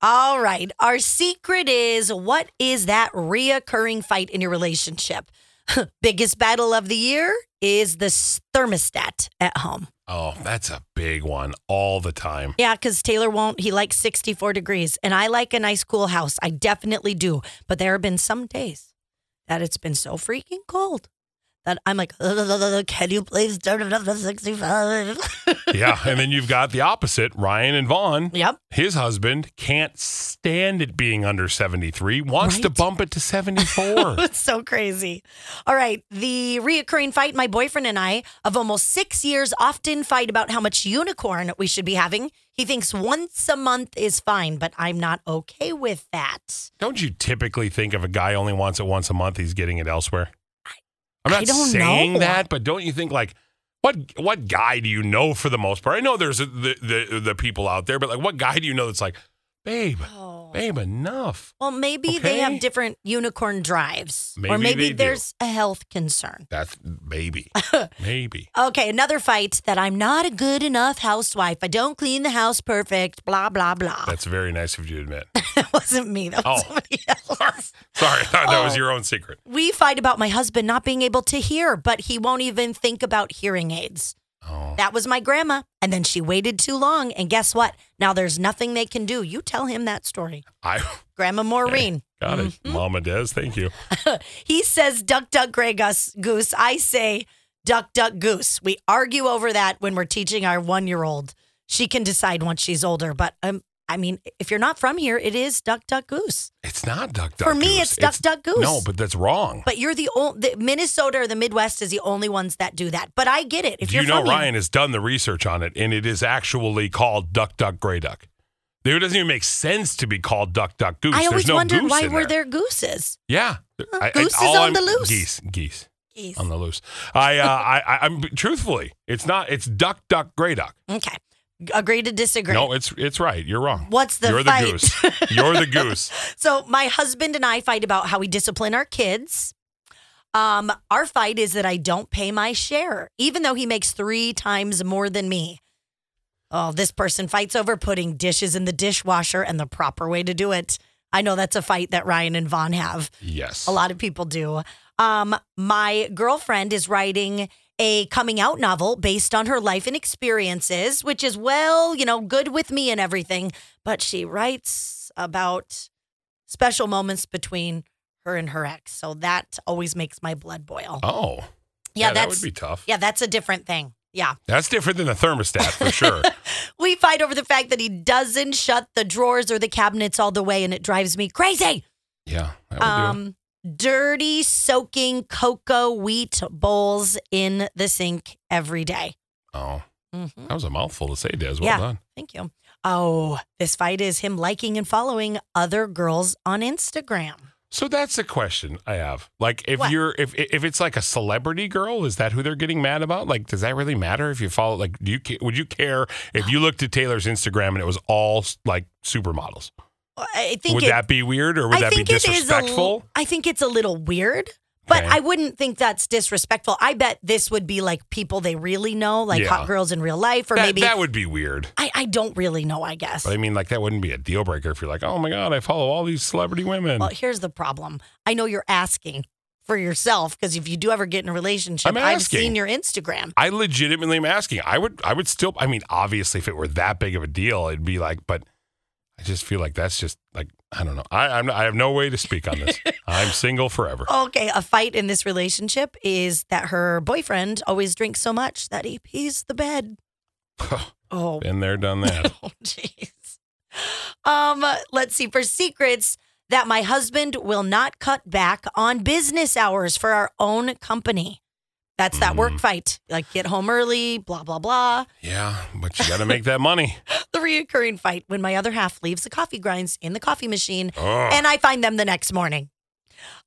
All right. Our secret is what is that reoccurring fight in your relationship? Biggest battle of the year is the thermostat at home. Oh, that's a big one all the time. Yeah, because Taylor won't. He likes 64 degrees, and I like a nice, cool house. I definitely do. But there have been some days that it's been so freaking cold that I'm like, can you please turn it up to 65? yeah. And then you've got the opposite Ryan and Vaughn. Yep. His husband can't stand it being under 73, wants to bump it to 74. it's so crazy. All right. The reoccurring fight, my boyfriend and I, of almost six years, often fight about how much unicorn we should be having. He thinks once a month is fine, but I'm not okay with that. don't you typically think if a guy only wants it once a month, he's getting it elsewhere? I'm I not don't saying know. that, but don't you think like what what guy do you know for the most part? I know there's the, the the people out there, but like what guy do you know that's like, babe, Oh. babe, enough. Well, maybe they have different unicorn drives. or Maybe maybe they do. there's a health concern. That's maybe, maybe. Okay, another fight that I'm not a good enough housewife. I don't clean the house perfect, blah, blah, blah. That's very nice of you to admit. that wasn't me. That was Oh. somebody else. Sorry, that was Oh. your own secret. We fight about my husband not being able to hear, but he won't even think about hearing aids. Oh, That was my grandma. And then she waited too long. And guess what? Now there's nothing they can do. You tell him that story. I Grandma Maureen. got it, Mm-hmm. Mama Des. Thank you. He says duck, duck, gray gus, goose. I say duck, duck, goose. We argue over that when we're teaching our one year old. She can decide once she's older. But um, I mean, if you're not from here, it is duck, duck, goose. It's not duck duck. For me, goose. it's duck, duck, goose. No, but that's wrong. But you're the only, Minnesota or the Midwest is the only ones that do that. But I get it. If you know Ryan has done the research on it, and it is actually called duck duck gray duck. It doesn't even make sense to be called duck duck goose. I always no wondered why were there. there gooses. Yeah, I- I- goose is on the I'm- loose. Geese, geese Geese. on the loose. I, uh, I, I, I'm truthfully, it's not. It's duck duck gray duck. Okay. Agree to disagree. No, it's it's right. You're wrong. What's the You're fight? the goose. You're the goose. So my husband and I fight about how we discipline our kids. Um, our fight is that I don't pay my share, even though he makes three times more than me. Oh, this person fights over putting dishes in the dishwasher and the proper way to do it. I know that's a fight that Ryan and Vaughn have. Yes. A lot of people do. Um, my girlfriend is writing a coming out novel based on her life and experiences, which is well, you know, good with me and everything. But she writes about special moments between her and her ex. So that always makes my blood boil. Oh. yeah, that that's would be tough. yeah, that's a different thing. Yeah. That's different than the thermostat for sure. We fight over the fact that he doesn't shut the drawers or the cabinets all the way and it drives me crazy. yeah. That. Um, dirty, soaking cocoa wheat bowls in the sink every day. Oh, Mhm. that was a mouthful to say, Des. Well Yeah. done. Thank you. Oh, this fight is him liking and following other girls on Instagram. So that's the question I have. Like, if What? you're if if it's like a celebrity girl, is that who they're getting mad about? Like, does that really matter if you follow? Like, do you would you care if you looked at Taylor's Instagram and it was all like supermodels? I think Would it, that be weird or would I that be think it is a disrespectful? l- I think it's a little weird, but Okay. I wouldn't think that's disrespectful. I bet this would be like people they really know, like Yeah. hot girls in real life, or that, maybe that would be weird. I, I don't really know. I guess. But I mean, like that wouldn't be a deal breaker if you're like, oh my god, I follow all these celebrity women. Well, here's the problem. I know you're asking for yourself because if you do ever get in a relationship, I'm I've seen your Instagram. I legitimately am asking. I would, I would still. I mean, obviously, if it were that big of a deal, it'd be like. But I just feel like that's just like I don't know. I, I'm, I have no way to speak on this. I'm single forever. Okay, a fight in this relationship is that her boyfriend always drinks so much that he pees the bed. Oh, Been there, done that. oh, jeez. Um, let's see. For secrets that my husband will not cut back on business hours for our own company. That's that Mm. work fight. Like get home early, blah, blah, blah. Yeah, but you got to make that money. The reoccurring fight when my other half leaves the coffee grinds in the coffee machine Ugh. and I find them the next morning.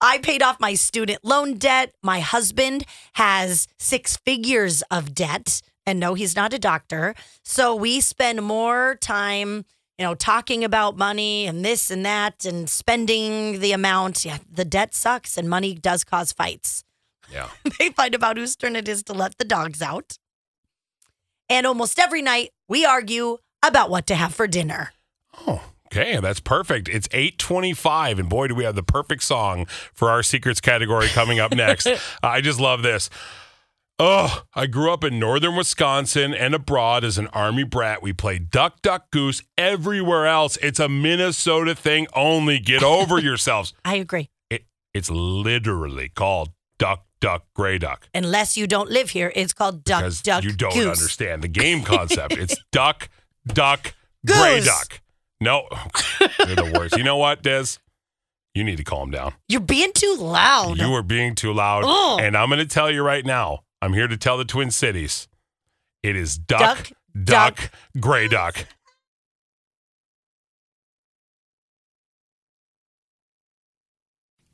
I paid off my student loan debt. My husband has six figures of debt. And no, he's not a doctor. So we spend more time, you know, talking about money and this and that and spending the amount. Yeah, the debt sucks and money does cause fights. Yeah. they fight about whose turn it is to let the dogs out. And almost every night we argue about what to have for dinner. Oh, okay. That's perfect. It's 825. And boy, do we have the perfect song for our secrets category coming up next. I just love this. Oh, I grew up in northern Wisconsin and abroad as an army brat. We played duck, duck, goose everywhere else. It's a Minnesota thing only. Get over yourselves. I agree. It, it's literally called duck, duck, gray duck. Unless you don't live here, it's called duck, because duck, you don't goose. understand the game concept. it's duck, duck, gray duck. No, you're the worst. You know what, Des? You need to calm down. You're being too loud. You are being too loud. Ugh. And I'm going to tell you right now, I'm here to tell the Twin Cities. It is duck, Duck, duck, duck. gray duck.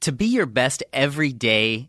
To be your best every day,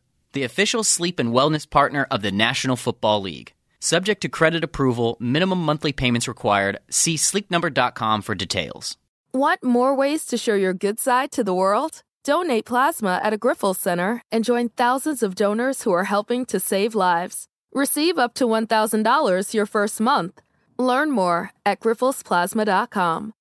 the official sleep and wellness partner of the National Football League. Subject to credit approval, minimum monthly payments required. See sleepnumber.com for details. Want more ways to show your good side to the world? Donate plasma at a Grifols Center and join thousands of donors who are helping to save lives. Receive up to $1,000 your first month. Learn more at grifolsplasma.com.